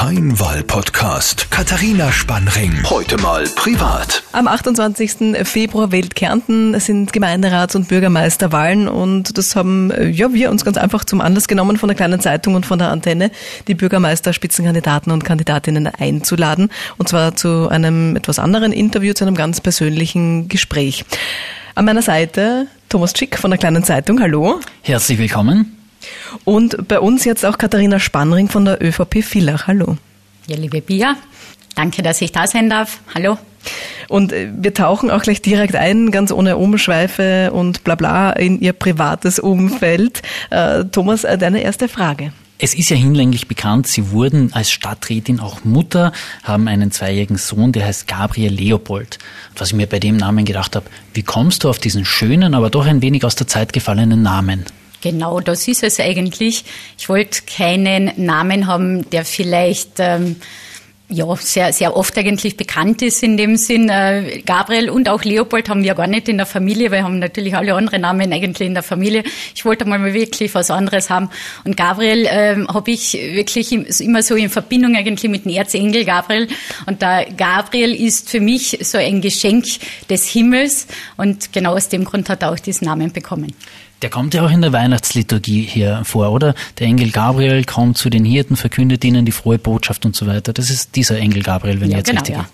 Kein Wahl-Podcast. Katharina Spannring. Heute mal privat. Am 28. Februar wählt Kärnten sind Gemeinderats- und Bürgermeisterwahlen und das haben ja wir uns ganz einfach zum Anlass genommen von der kleinen Zeitung und von der Antenne, die Bürgermeister-Spitzenkandidaten und Kandidatinnen einzuladen und zwar zu einem etwas anderen Interview, zu einem ganz persönlichen Gespräch. An meiner Seite Thomas Schick von der kleinen Zeitung. Hallo. Herzlich willkommen. Und bei uns jetzt auch Katharina Spannring von der ÖVP Villach. Hallo. Ja, liebe Bia, danke, dass ich da sein darf. Hallo. Und äh, wir tauchen auch gleich direkt ein, ganz ohne Umschweife und bla bla, in Ihr privates Umfeld. Äh, Thomas, äh, deine erste Frage. Es ist ja hinlänglich bekannt, Sie wurden als Stadträtin auch Mutter, haben einen zweijährigen Sohn, der heißt Gabriel Leopold. Und was ich mir bei dem Namen gedacht habe, wie kommst du auf diesen schönen, aber doch ein wenig aus der Zeit gefallenen Namen? Genau, das ist es eigentlich. Ich wollte keinen Namen haben, der vielleicht ähm, ja, sehr, sehr oft eigentlich bekannt ist in dem Sinn. Äh, Gabriel und auch Leopold haben wir gar nicht in der Familie, weil wir haben natürlich alle andere Namen eigentlich in der Familie. Ich wollte mal wirklich was anderes haben. Und Gabriel ähm, habe ich wirklich immer so in Verbindung eigentlich mit dem Erzengel Gabriel. Und der Gabriel ist für mich so ein Geschenk des Himmels. Und genau aus dem Grund hat er auch diesen Namen bekommen. Der kommt ja auch in der Weihnachtsliturgie hier vor, oder? Der Engel Gabriel kommt zu den Hirten, verkündet ihnen die frohe Botschaft und so weiter. Das ist dieser Engel Gabriel, wenn ja, ich jetzt genau, richtig ja.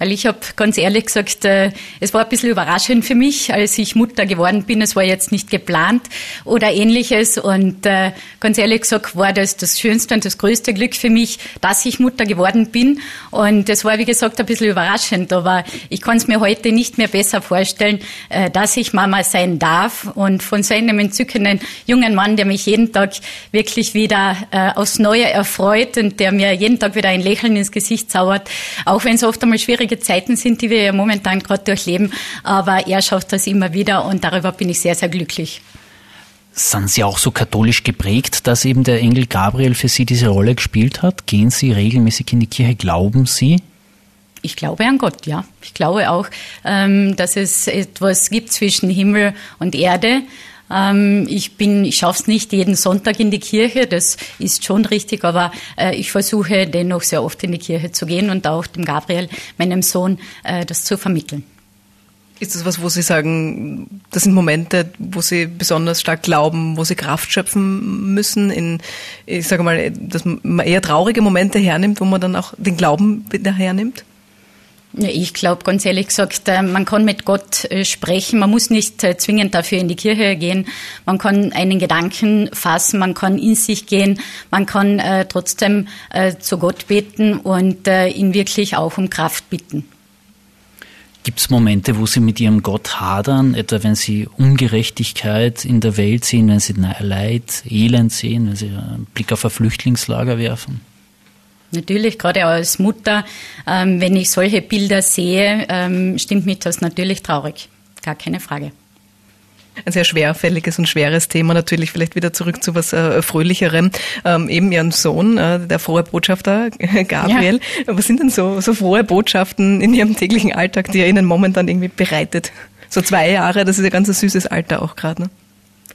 Weil ich habe ganz ehrlich gesagt, äh, es war ein bisschen überraschend für mich, als ich Mutter geworden bin. Es war jetzt nicht geplant oder ähnliches. Und äh, ganz ehrlich gesagt war das das schönste und das größte Glück für mich, dass ich Mutter geworden bin. Und es war, wie gesagt, ein bisschen überraschend. Aber ich kann es mir heute nicht mehr besser vorstellen, äh, dass ich Mama sein darf. Und von so einem entzückenden jungen Mann, der mich jeden Tag wirklich wieder äh, aufs Neue erfreut und der mir jeden Tag wieder ein Lächeln ins Gesicht zaubert, auch wenn es oft einmal schwierig schwierige Zeiten sind, die wir ja momentan gerade durchleben. Aber er schafft das immer wieder und darüber bin ich sehr, sehr glücklich. Sind Sie auch so katholisch geprägt, dass eben der Engel Gabriel für Sie diese Rolle gespielt hat? Gehen Sie regelmäßig in die Kirche? Glauben Sie? Ich glaube an Gott, ja. Ich glaube auch, ähm, dass es etwas gibt zwischen Himmel und Erde ähm, ich bin, ich schaffe es nicht jeden Sonntag in die Kirche, das ist schon richtig, aber äh, ich versuche dennoch sehr oft in die Kirche zu gehen und auch dem Gabriel, meinem Sohn, äh, das zu vermitteln. Ist das was, wo Sie sagen, das sind Momente, wo Sie besonders stark glauben, wo Sie Kraft schöpfen müssen, in, ich sage mal, dass man eher traurige Momente hernimmt, wo man dann auch den Glauben wieder hernimmt? Ich glaube, ganz ehrlich gesagt, äh, man kann mit Gott äh, sprechen. Man muss nicht äh, zwingend dafür in die Kirche gehen. Man kann einen Gedanken fassen, man kann in sich gehen, man kann trotzdem zu Gott beten und ihn wirklich auch um Kraft bitten. Gibt es Momente, wo Sie mit Ihrem Gott hadern, etwa wenn Sie Ungerechtigkeit in der Welt sehen, wenn Sie Leid, Elend sehen, wenn Sie einen Blick auf ein Flüchtlingslager werfen? Natürlich, gerade als Mutter, ähm, wenn ich solche Bilder sehe, ähm, stimmt mich das natürlich traurig. Gar keine Frage. Ein sehr schwerfälliges und schweres Thema natürlich. Vielleicht wieder zurück zu was äh, Fröhlicherem. Ähm, eben Ihren Sohn, äh, der frohe Botschafter Gabriel. Ja. Was sind denn so, so frohe Botschaften in Ihrem täglichen Alltag, die er Ihnen momentan irgendwie bereitet? So zwei Jahre, das ist ein ganz süßes Alter auch gerade. Ne?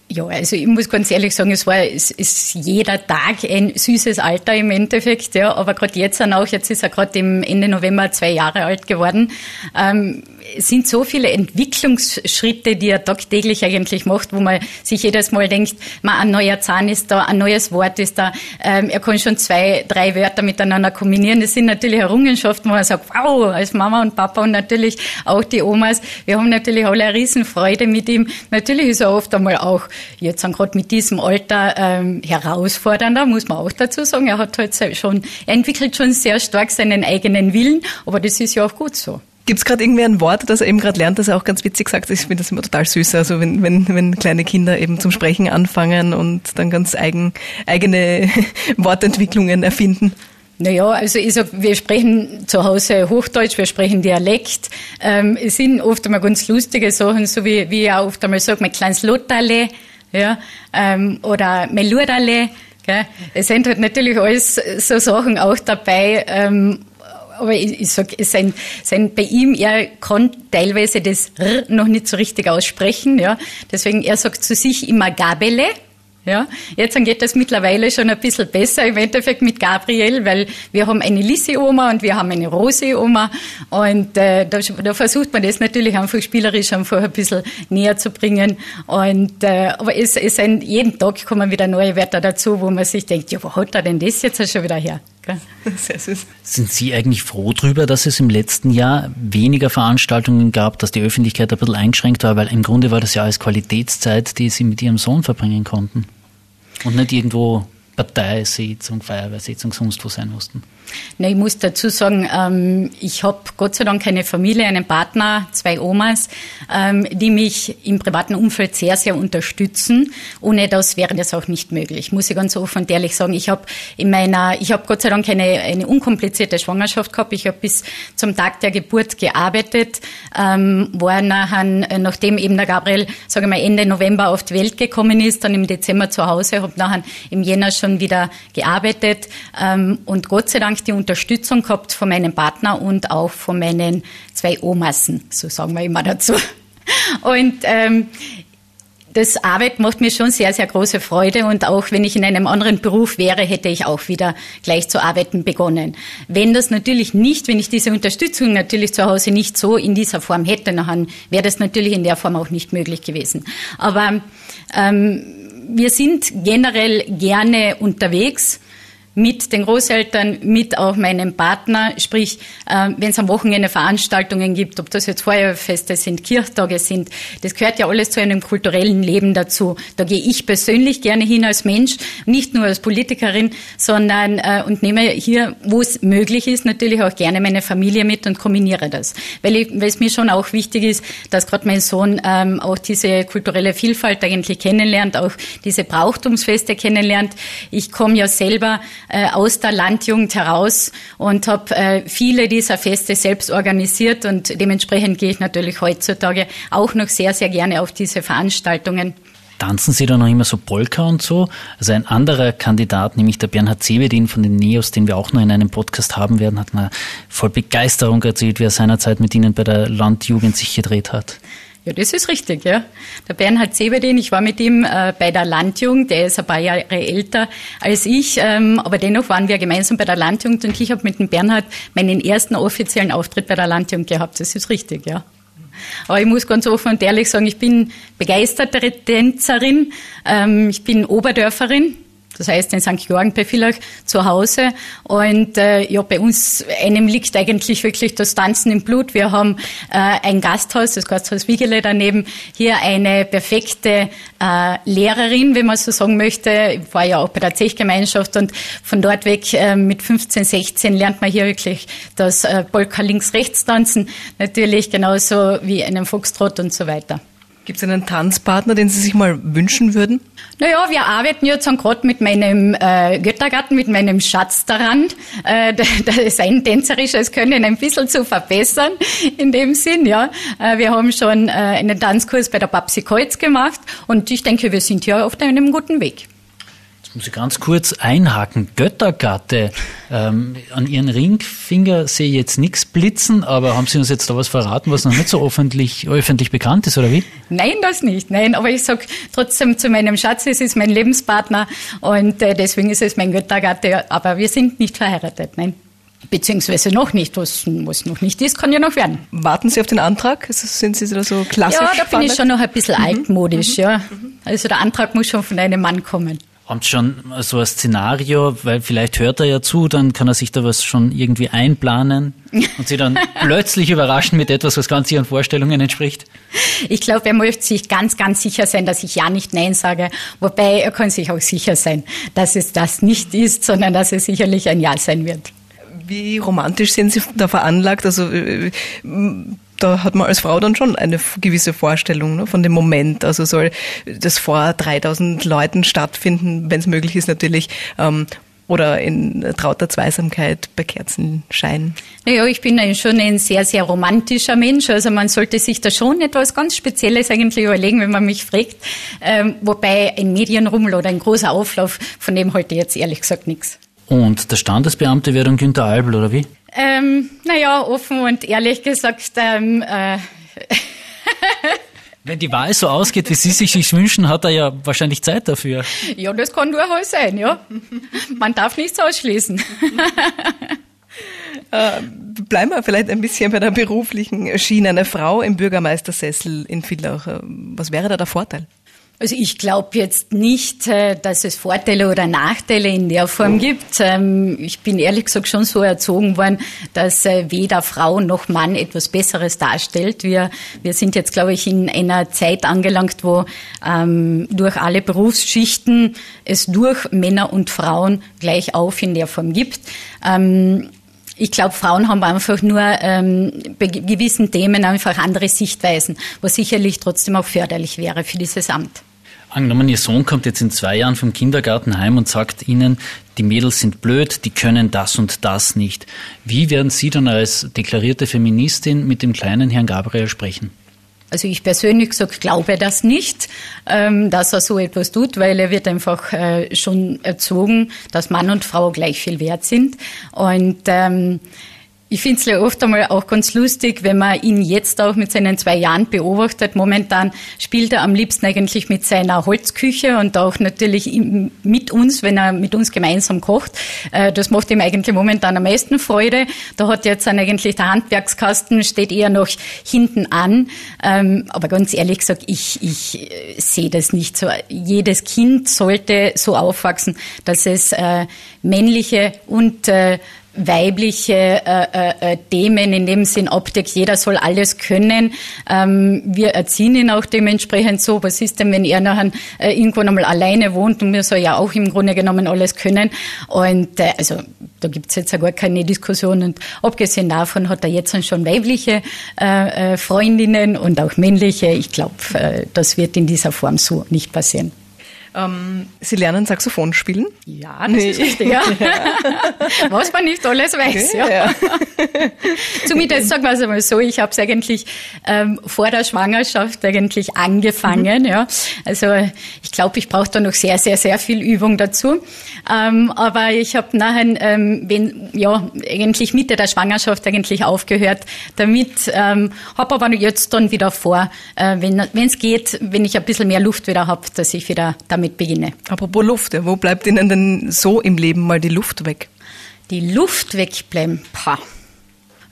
Ja, also ich muss ganz ehrlich sagen, es war es ist jeder Tag ein süßes Alter im Endeffekt, ja. Aber gerade jetzt auch, jetzt ist er gerade im Ende November zwei Jahre alt geworden. Ähm, sind so viele Entwicklungsschritte, die er tagtäglich eigentlich macht, wo man sich jedes Mal denkt, man, ein neuer Zahn ist da, ein neues Wort ist da. Ähm, er kann schon zwei, drei Wörter miteinander kombinieren. Das sind natürlich Errungenschaften, wo man sagt, wow, als Mama und Papa und natürlich auch die Omas. Wir haben natürlich alle eine Riesenfreude mit ihm. Natürlich ist er oft einmal auch jetzt gerade mit diesem Alter ähm, herausfordernder, muss man auch dazu sagen. Er hat halt schon, er entwickelt schon sehr stark seinen eigenen Willen, aber das ist ja auch gut so. Gibt es gerade irgendwie ein Wort, das er eben gerade lernt, das er auch ganz witzig sagt? Ich finde das immer total süß. Also wenn, wenn, wenn kleine Kinder eben zum Sprechen anfangen und dann ganz eigen, eigene Wortentwicklungen erfinden. Naja, also ich sag, wir sprechen zu Hause Hochdeutsch, wir sprechen Dialekt. Ähm, es sind oft einmal ganz lustige Sachen, so wie, wie ich auch oft einmal sage, mein kleines Lotterle, ja, ähm, oder Melurale. Gell. Es sind halt natürlich alles so Sachen auch dabei, ähm, aber ich, ich sag, es sind, sind bei ihm, er kann teilweise das R noch nicht so richtig aussprechen, ja. Deswegen, er sagt zu sich immer Gabele, Ja, jetzt geht es mittlerweile schon ein bisschen besser im Endeffekt mit Gabriel, weil wir haben eine Lissi-Oma und wir haben eine Rosi-Oma und äh, da, da, versucht man das natürlich einfach spielerisch einfach ein bisschen näher zu bringen und äh, aber es, es sind, jeden Tag kommen wieder neue Wörter dazu, wo man sich denkt, ja, wo hat er denn das jetzt schon wieder her? Sehr süß. Sind Sie eigentlich froh darüber, dass es im letzten Jahr weniger Veranstaltungen gab, dass die Öffentlichkeit ein bisschen eingeschränkt war, weil im Grunde war das ja als Qualitätszeit, die Sie mit Ihrem Sohn verbringen konnten und nicht irgendwo Parteisitzung, Feuerwehrsitzung, sonst wo sein mussten? Na, ich muss dazu sagen, ähm, ich habe Gott sei Dank keine Familie, einen Partner, zwei Omas, ähm, die mich im privaten Umfeld sehr, sehr unterstützen. Ohne das wäre das auch nicht möglich. Muss ich ganz offen und ehrlich sagen. Ich habe in meiner, ich habe Gott sei Dank eine, eine unkomplizierte Schwangerschaft gehabt. Ich habe bis zum Tag der Geburt gearbeitet, ähm, war nachher, nachdem eben der Gabriel, sage ich mal, Ende November auf die Welt gekommen ist, dann im Dezember zu Hause, habe nachher im Jänner schon wieder gearbeitet ähm, und Gott sei Dank Dank die Unterstützung gehabt von meinem Partner und auch von meinen zwei Omassen, so sagen wir immer dazu. Und ähm, das Arbeit macht mir schon sehr, sehr große Freude und auch wenn ich in einem anderen Beruf wäre, hätte ich auch wieder gleich zu arbeiten begonnen. Wenn das natürlich nicht, wenn ich diese Unterstützung natürlich zu Hause nicht so in dieser Form hätte, dann wäre das natürlich in der Form auch nicht möglich gewesen. Aber ähm, wir sind generell gerne unterwegs mit den Großeltern, mit auch meinem Partner. Sprich, äh, wenn es am Wochenende Veranstaltungen gibt, ob das jetzt Feuerfeste sind, Kirchtage sind, das gehört ja alles zu einem kulturellen Leben dazu. Da gehe ich persönlich gerne hin als Mensch, nicht nur als Politikerin, sondern äh, und nehme hier, wo es möglich ist, natürlich auch gerne meine Familie mit und kombiniere das. Weil, ich, es mir schon auch wichtig ist, dass gerade mein Sohn ähm, auch diese kulturelle Vielfalt eigentlich kennenlernt, auch diese Brauchtumsfeste kennenlernt. Ich komme ja selber äh, aus der Landjugend heraus und habe äh, viele dieser Feste selbst organisiert und dementsprechend gehe ich natürlich heutzutage auch noch sehr, sehr gerne auf diese Veranstaltungen. Tanzen Sie da noch immer so Polka und so? Also ein anderer Kandidat, nämlich der Bernhard Zebedin von den Neos, den wir auch noch in einem Podcast haben werden, hat mir voll Begeisterung erzählt, wie er seinerzeit mit Ihnen bei der Landjugend sich gedreht hat. Ja, das ist richtig, ja. Der Bernhard Seberdin, ich war mit ihm äh, bei der Landjugend, der ist ein paar Jahre älter als ich, ähm, aber dennoch waren wir gemeinsam bei der Landjugend und ich habe mit dem Bernhard meinen ersten offiziellen Auftritt bei der Landjugend gehabt. Das ist richtig, ja. Aber ich muss ganz offen und ehrlich sagen, ich bin begeisterte Tänzerin, ähm, ich bin Oberdörferin, das heißt in St. Georgen bei Villach zu Hause. Und äh, ja, bei uns einem liegt eigentlich wirklich das Tanzen im Blut. Wir haben äh, ein Gasthaus, das Gasthaus Wiegele daneben, hier eine perfekte äh, Lehrerin, wenn man so sagen möchte. Ich war ja auch bei der Zechgemeinschaft und von dort weg äh, mit 15, 16 lernt man hier wirklich das äh, Polka links-rechts tanzen. Natürlich genauso wie einen Foxtrot und so weiter. Gibt es einen Tanzpartner, den Sie sich mal wünschen würden? Naja, wir arbeiten jetzt gerade mit meinem äh, Göttergarten, mit meinem Schatz daran, äh, sein tänzerisches Können ein bisschen zu verbessern, in dem Sinn, ja. Äh, wir haben schon äh, einen Tanzkurs bei der Babsi Kreuz gemacht und ich denke, wir sind hier auf einem guten Weg muss ich ganz kurz einhaken. Göttergatte. Ähm, an Ihren Ringfinger sehe ich jetzt nichts blitzen, aber haben Sie uns jetzt da was verraten, was noch nicht so öffentlich, öffentlich bekannt ist, oder wie? Nein, das nicht. Nein, aber ich sag trotzdem zu meinem Schatz, es ist mein Lebenspartner und äh, deswegen ist es mein Göttergatte, aber wir sind nicht verheiratet, nein. Beziehungsweise noch nicht, was, was noch nicht ist, kann ja noch werden. Warten Sie auf den Antrag? Sind Sie da so klassisch? Ja, da bin ich schon noch ein bisschen mhm. altmodisch, mhm. ja. Also der Antrag muss schon von einem Mann kommen. Haben Sie schon so ein Szenario, weil vielleicht hört er ja zu, dann kann er sich da was schon irgendwie einplanen und Sie dann plötzlich überraschen mit etwas, was ganz Ihren Vorstellungen entspricht? Ich glaube, er möchte sich ganz, ganz sicher sein, dass ich ja nicht Nein sage. Wobei er kann sich auch sicher sein, dass es das nicht ist, sondern dass es sicherlich ein Ja sein wird. Wie romantisch sind Sie da veranlagt? Also äh, da hat man als Frau dann schon eine gewisse Vorstellung ne, von dem Moment. Also soll das vor 3000 Leuten stattfinden, wenn es möglich ist natürlich, ähm, oder in trauter Zweisamkeit bei Kerzenschein? Naja, ich bin schon ein sehr, sehr romantischer Mensch. Also man sollte sich da schon etwas ganz Spezielles eigentlich überlegen, wenn man mich fragt. Ähm, wobei ein Medienrummel oder ein großer Auflauf, von dem heute jetzt ehrlich gesagt nichts. Und der Standesbeamte wäre dann Günter Albel, oder wie? Ähm, naja, offen und ehrlich gesagt, ähm, äh, Wenn die Wahl so ausgeht, wie Sie sich wünschen, hat er ja wahrscheinlich Zeit dafür. Ja, das kann durchaus sein, ja. Man darf nichts ausschließen. Äh, bleiben wir vielleicht ein bisschen bei der beruflichen Schiene. Eine Frau im Bürgermeistersessel in Villach. Äh, was wäre da der Vorteil? Also ich glaube jetzt nicht, äh, dass es Vorteile oder Nachteile in der Form gibt. Ähm, ich bin ehrlich gesagt schon so erzogen worden, dass äh, weder Frau noch Mann etwas Besseres darstellt. Wir, wir sind jetzt, glaube ich, in einer Zeit angelangt, wo ähm, durch alle Berufsschichten es durch Männer und Frauen gleich auf in der Form gibt. Ähm, ich glaube, Frauen haben einfach nur ähm, bei gewissen Themen einfach andere Sichtweisen, was sicherlich trotzdem auch förderlich wäre für dieses Amt. Angenommen, Ihr Sohn kommt jetzt in zwei Jahren vom Kindergarten heim und sagt Ihnen, die Mädels sind blöd, die können das und das nicht. Wie werden Sie dann als deklarierte Feministin mit dem kleinen Herrn Gabriel sprechen? Also ich persönlich gesagt, glaube das nicht, ähm, dass er so etwas tut, weil er wird einfach äh, schon erzogen, dass Mann und Frau gleich viel wert sind. Und ähm, ich finde es ja oft einmal auch ganz lustig, wenn man ihn jetzt auch mit seinen zwei Jahren beobachtet. Momentan spielt er am liebsten eigentlich mit seiner Holzküche und auch natürlich mit uns, wenn er mit uns gemeinsam kocht. Äh, das macht ihm eigentlich momentan am meisten Freude. Da hat jetzt dann eigentlich der Handwerkskasten steht eher noch hinten an. Ähm, aber ganz ehrlich gesagt, ich, ich äh, sehe das nicht so. Jedes Kind sollte so aufwachsen, dass es äh, männliche und weibliche äh, äh, äh, Themen in dem Sinn Optik, jeder soll alles können. Ähm, wir erziehen ihn auch dementsprechend so. Was ist denn, wenn er nachher äh, irgendwann einmal alleine wohnt und wir soll ja auch im Grunde genommen alles können. Und äh, also da gibt's jetzt ja gar keine Diskussion. Und abgesehen davon hat er jetzt schon weibliche äh, äh, Freundinnen und auch männliche. Ich glaube, äh, das wird in dieser Form so nicht passieren. Ähm, Sie lernen Saxophon spielen? Ja, das nee. ist richtig, ja. Was man nicht alles weiß, okay, ja. ja. Zumindest sagen wir es einmal so, ich habe es eigentlich ähm, vor der Schwangerschaft eigentlich angefangen, mhm. ja. Also ich glaube, ich brauche da noch sehr, sehr, sehr viel Übung dazu. Ähm, aber ich habe nachher, ähm, wenn, ja, eigentlich Mitte der Schwangerschaft eigentlich aufgehört damit, ähm, habe aber jetzt dann wieder vor, äh, wenn es geht, wenn ich ein bisschen mehr Luft wieder habe, dass ich wieder damit damit beginne. Apropos Luft, wo bleibt Ihnen denn so im Leben mal die Luft weg? Die Luft wegbleiben, pah.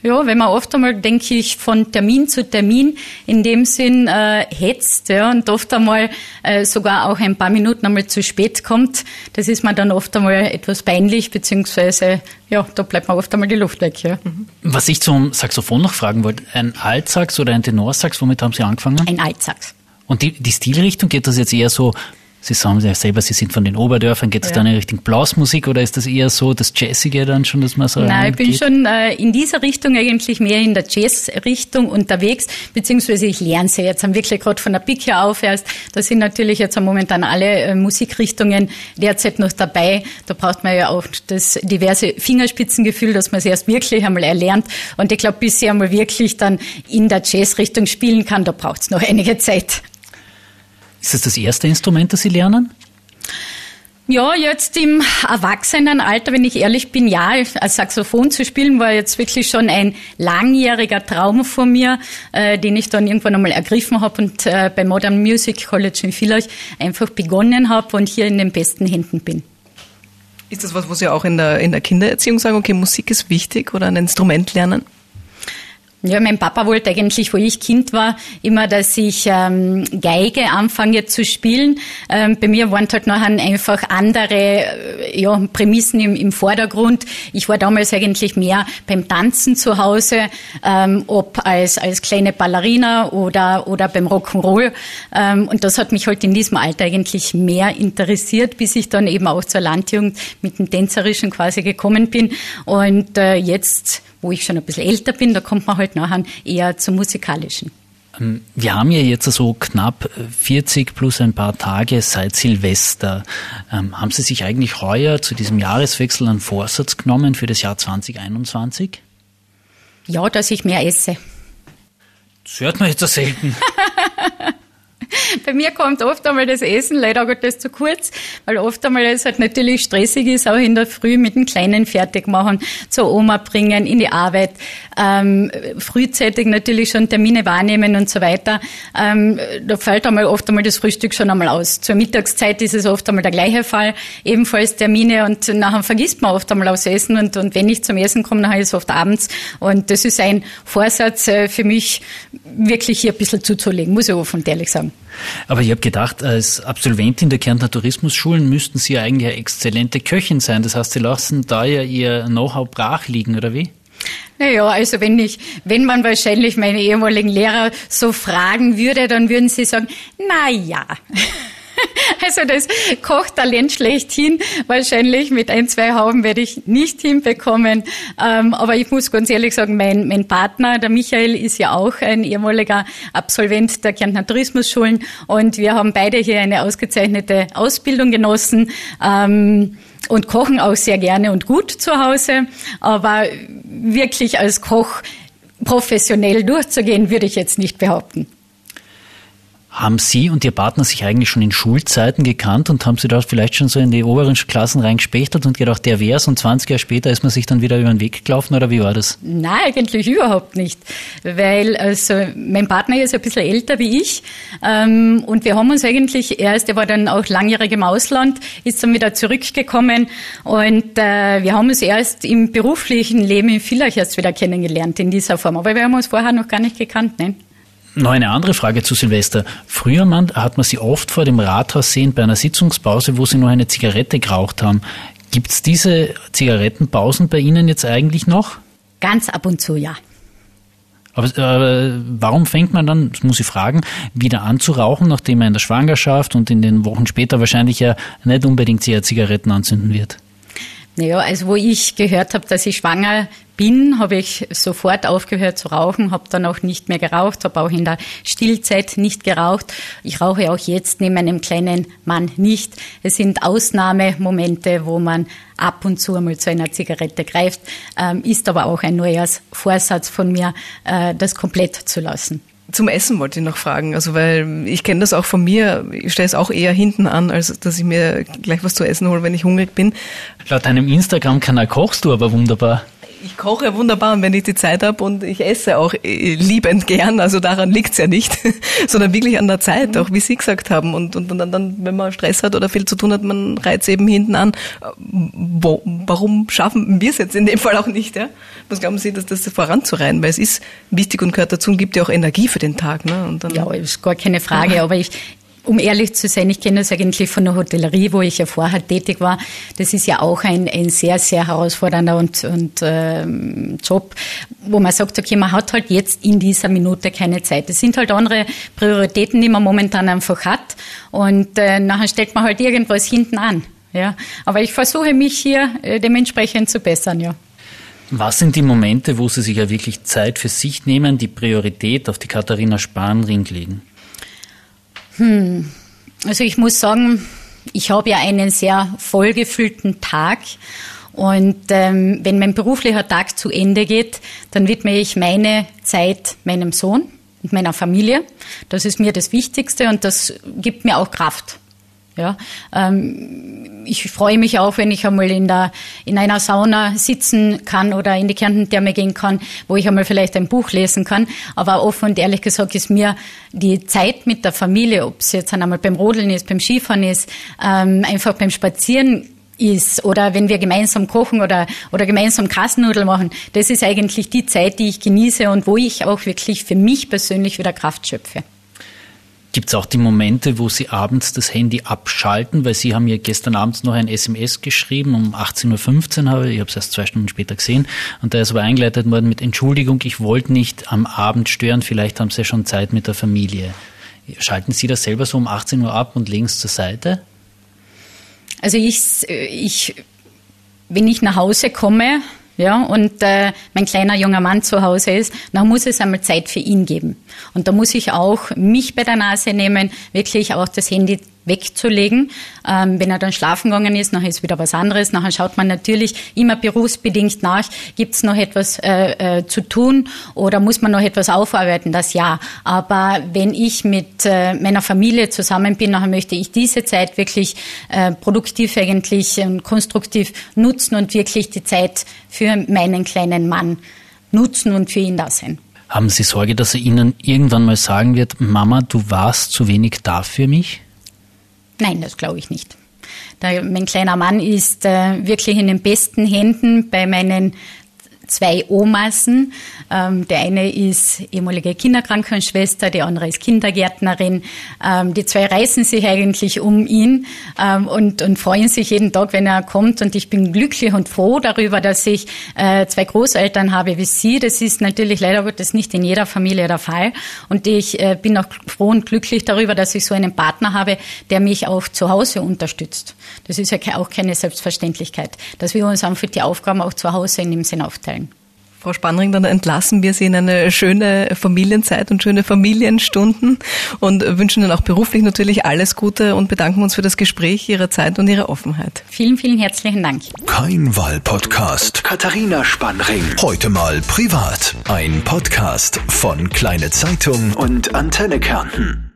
Ja, wenn man oft einmal, denke ich, von Termin zu Termin in dem Sinn äh, hetzt ja, und oft einmal äh, sogar auch ein paar Minuten einmal zu spät kommt, das ist mir dann oft einmal etwas peinlich, beziehungsweise ja, da bleibt mir oft einmal die Luft weg. Ja. Mhm. Was ich zum Saxophon noch fragen wollte, ein Altsax oder ein Tenorsax, womit haben Sie angefangen? Ein Altsax. Und die, die Stilrichtung, geht das jetzt eher so Sie sagen ja selber, Sie sind von den Oberdörfern. Geht es ja. dann in Richtung Blasmusik oder ist das eher so das Jazzige dann schon, dass man so Nein, ich bin geht? schon äh, in dieser Richtung eigentlich mehr in der Jazz-Richtung unterwegs, beziehungsweise ich lerne sie jetzt wirklich gerade von der Picke auf erst. Da sind natürlich jetzt momentan alle äh, Musikrichtungen derzeit noch dabei. Da braucht man ja auch das diverse Fingerspitzengefühl, dass man es erst wirklich einmal erlernt. Und ich glaube, bis sie einmal wirklich dann in der Jazz-Richtung spielen kann, da braucht es noch einige Zeit. Ist das das erste Instrument, das Sie lernen? Ja, jetzt im Erwachsenenalter, wenn ich ehrlich bin, ja, als Saxophon zu spielen war jetzt wirklich schon ein langjähriger Traum von mir, äh, den ich dann irgendwann einmal ergriffen habe und äh, bei Modern Music College in Villach einfach begonnen habe und hier in den besten Händen bin. Ist das was, wo Sie auch in der, in der Kindererziehung sagen, okay, Musik ist wichtig oder ein Instrument lernen? Ja, mein Papa wollte eigentlich, wo ich Kind war, immer, dass ich ähm, Geige anfange zu spielen. Ähm, bei mir waren halt nachher einfach andere äh, ja, Prämissen im, im Vordergrund. Ich war damals eigentlich mehr beim Tanzen zu Hause, ähm, ob als, als kleine Ballerina oder, oder beim Rock'n'Roll. Ähm, und das hat mich halt in diesem Alter eigentlich mehr interessiert, bis ich dann eben auch zur Landjugend mit dem Tänzerischen quasi gekommen bin. Und äh, jetzt wo ich schon ein bisschen älter bin, da kommt man halt nachher eher zum Musikalischen. Ähm, wir haben ja jetzt so knapp 40 plus ein paar Tage seit Silvester. Ähm, haben Sie sich eigentlich heuer zu diesem Jahreswechsel einen Vorsatz genommen für das Jahr 2021? Ja, dass ich mehr esse. Das hört man jetzt selten. Bei mir kommt oft einmal das Essen leider Gottes zu kurz, weil oft einmal es halt natürlich stressig ist, auch in der Früh mit dem Kleinen fertig machen, zur Oma bringen, in die Arbeit, ähm, frühzeitig natürlich schon Termine wahrnehmen und so weiter. Ähm, da fällt einmal oft einmal das Frühstück schon einmal aus. Zur Mittagszeit ist es oft einmal der gleiche Fall, ebenfalls Termine und nachher vergisst man oft einmal aufs Essen und, und wenn ich zum Essen komme, dann ist es oft abends und das ist ein Vorsatz äh, für mich, wirklich hier ein bisschen zuzulegen, muss ich offen und ehrlich sagen. Aber ich habe gedacht, als Absolventin der Kärntner Tourismusschulen müssten Sie ja eigentlich eine exzellente Köchin sein. Das heißt, Sie lassen da ja Ihr Know-how brach liegen, oder wie? Naja, also wenn ich, wenn man wahrscheinlich meine ehemaligen Lehrer so fragen würde, dann würden sie sagen, na ja. Also das Kochtalent schlechthin, wahrscheinlich mit ein, zwei Hauben werde ich nicht hinbekommen. Ähm, aber ich muss ganz ehrlich sagen, mein, mein Partner, der Michael, ist ja auch ein ehemaliger Absolvent der Kärntner Tourismusschulen und wir haben beide hier eine ausgezeichnete Ausbildung genossen. Ähm, und kochen auch sehr gerne und gut zu Hause, aber wirklich als Koch professionell durchzugehen, würde ich jetzt nicht behaupten. Haben Sie und Ihr Partner sich eigentlich schon in Schulzeiten gekannt und haben Sie da vielleicht schon so in die oberen Klassen reingespechtert und gedacht, der wär's und 20 Jahre später ist man sich dann wieder über den Weg gelaufen oder wie war das? Nein, eigentlich überhaupt nicht, weil also mein Partner ist ein bisschen älter wie ich ähm, und wir haben uns eigentlich erst, er war dann auch langjährig im Ausland, ist dann wieder zurückgekommen und äh, wir haben uns erst im beruflichen Leben in Villach erst wieder kennengelernt in dieser Form, aber wir haben uns vorher noch gar nicht gekannt. Ne? Noch eine andere Frage zu Silvester. Früher man, hat man sie oft vor dem Rathaus sehen bei einer Sitzungspause, wo sie noch eine Zigarette geraucht haben. Gibt es diese Zigarettenpausen bei Ihnen jetzt eigentlich noch? Ganz ab und zu, ja. Aber äh, warum fängt man dann, das muss ich fragen, wieder an zu rauchen, nachdem man in der Schwangerschaft und in den Wochen später wahrscheinlich ja nicht unbedingt sehr Zigaretten anzünden wird? Naja, also wo ich gehört habe, dass ich schwanger bin, habe ich sofort aufgehört zu rauchen, habe dann auch nicht mehr geraucht, habe auch in der Stillzeit nicht geraucht. Ich rauche auch jetzt neben meinem kleinen Mann nicht. Es sind Ausnahmemomente, wo man ab und zu einmal zu einer Zigarette greift, ähm, ist aber auch ein neues Vorsatz von mir, äh, das komplett zu lassen. Zum Essen wollte ich noch fragen, also weil ich kenne das auch von mir, ich stelle es auch eher hinten an, als dass ich mir gleich was zu essen hole, wenn ich hungrig bin. Laut deinem Instagram-Kanal kochst du aber wunderbar. Ich koche wunderbar und wenn ich die Zeit habe und ich esse auch äh, liebend gern, also daran liegt's ja nicht, sondern wirklich an der Zeit, auch wie Sie gesagt haben. Und, und, und dann, dann, wenn man Stress hat oder viel zu tun hat, man reizt eben hinten an. Wo, warum schaffen wir es jetzt in dem Fall auch nicht? Ja? Was glauben Sie, dass das voranzureihen? Weil es ist wichtig und gehört dazu und gibt ja auch Energie für den Tag. Ne? Und dann, ja, ist gar keine Frage, aber ich, um ehrlich zu sein, ich kenne das eigentlich von der Hotellerie, wo ich ja vorher tätig war. Das ist ja auch ein, ein sehr, sehr herausfordernder und, und ähm, Job, wo man sagt, okay, man hat halt jetzt in dieser Minute keine Zeit. Es sind halt andere Prioritäten, die man momentan einfach hat. Und äh, nachher stellt man halt irgendwas hinten an. Ja, aber ich versuche mich hier äh, dementsprechend zu bessern, ja. Was sind die Momente, wo Sie sich ja wirklich Zeit für sich nehmen, die Priorität auf die Katharina Spanring legen? Hm. Also ich muss sagen, ich habe ja einen sehr vollgefüllten Tag. Und ähm, wenn mein beruflicher Tag zu Ende geht, dann widme ich meine Zeit meinem Sohn und meiner Familie. Das ist mir das Wichtigste und das gibt mir auch Kraft. Ja, ähm, ich freue mich auch, wenn ich einmal in, der, in einer Sauna sitzen kann oder in die Kärntentherme gehen kann, wo ich einmal vielleicht ein Buch lesen kann. Aber offen und ehrlich gesagt ist mir die Zeit mit der Familie, ob es jetzt einmal beim Rodeln ist, beim Skifahren ist, ähm, einfach beim Spazieren ist oder wenn wir gemeinsam kochen oder, oder gemeinsam Kassennudeln machen, das ist eigentlich die Zeit, die ich genieße und wo ich auch wirklich für mich persönlich wieder Kraft schöpfe. Gibt es auch die Momente, wo Sie abends das Handy abschalten? Weil Sie haben ja gestern Abend noch ein SMS geschrieben, um 18.15 Uhr habe ich, habe es erst zwei Stunden später gesehen. Und da ist aber eingeleitet worden mit Entschuldigung, ich wollte nicht am Abend stören, vielleicht haben Sie ja schon Zeit mit der Familie. Schalten Sie das selber so um 18 Uhr ab und legen es zur Seite? Also ich, ich, wenn ich nach Hause komme, ja, und äh, mein kleiner junger Mann zu Hause ist, dann muss es einmal Zeit für ihn geben. Und da muss ich auch mich bei der Nase nehmen, wirklich auch das Handy wegzulegen. Ähm, wenn er dann schlafen gegangen ist, nachher ist wieder was anderes. Nachher schaut man natürlich immer berufsbedingt nach, gibt es noch etwas äh, äh, zu tun oder muss man noch etwas aufarbeiten, das ja. Aber wenn ich mit äh, meiner Familie zusammen bin, nachher möchte ich diese Zeit wirklich äh, produktiv eigentlich und konstruktiv nutzen und wirklich die Zeit für meinen kleinen Mann nutzen und für ihn da sein. Haben Sie Sorge, dass er Ihnen irgendwann mal sagen wird, Mama, du warst zu wenig da für mich? Nein, das glaube ich nicht. Der, mein kleiner Mann ist äh, wirklich in den besten Händen bei meinen zwei Omasen. Ähm, der eine ist ehemalige Kinderkrankenschwester, die andere ist Kindergärtnerin. Ähm, die zwei reißen sich eigentlich um ihn ähm, und, und freuen sich jeden Tag, wenn er kommt. Und ich bin glücklich und froh darüber, dass ich äh, zwei Großeltern habe wie Sie. Das ist natürlich leider Gottes nicht in jeder Familie der Fall. Und ich äh, bin auch froh und glücklich darüber, dass ich so einen Partner habe, der mich auch zu Hause unterstützt. Das ist ja auch keine Selbstverständlichkeit, dass wir uns einfach die Aufgaben auch zu Hause in dem Sinn aufteilen. Frau Spannring, dann entlassen wir Sie in eine schöne Familienzeit und schöne Familienstunden und wünschen Ihnen auch beruflich natürlich alles Gute und bedanken uns für das Gespräch, Ihre Zeit und Ihre Offenheit. Vielen, vielen herzlichen Dank. Kein Wahlpodcast. Katharina Spannring. Heute mal privat. Ein Podcast von Kleine Zeitung und Antenne Kärnten.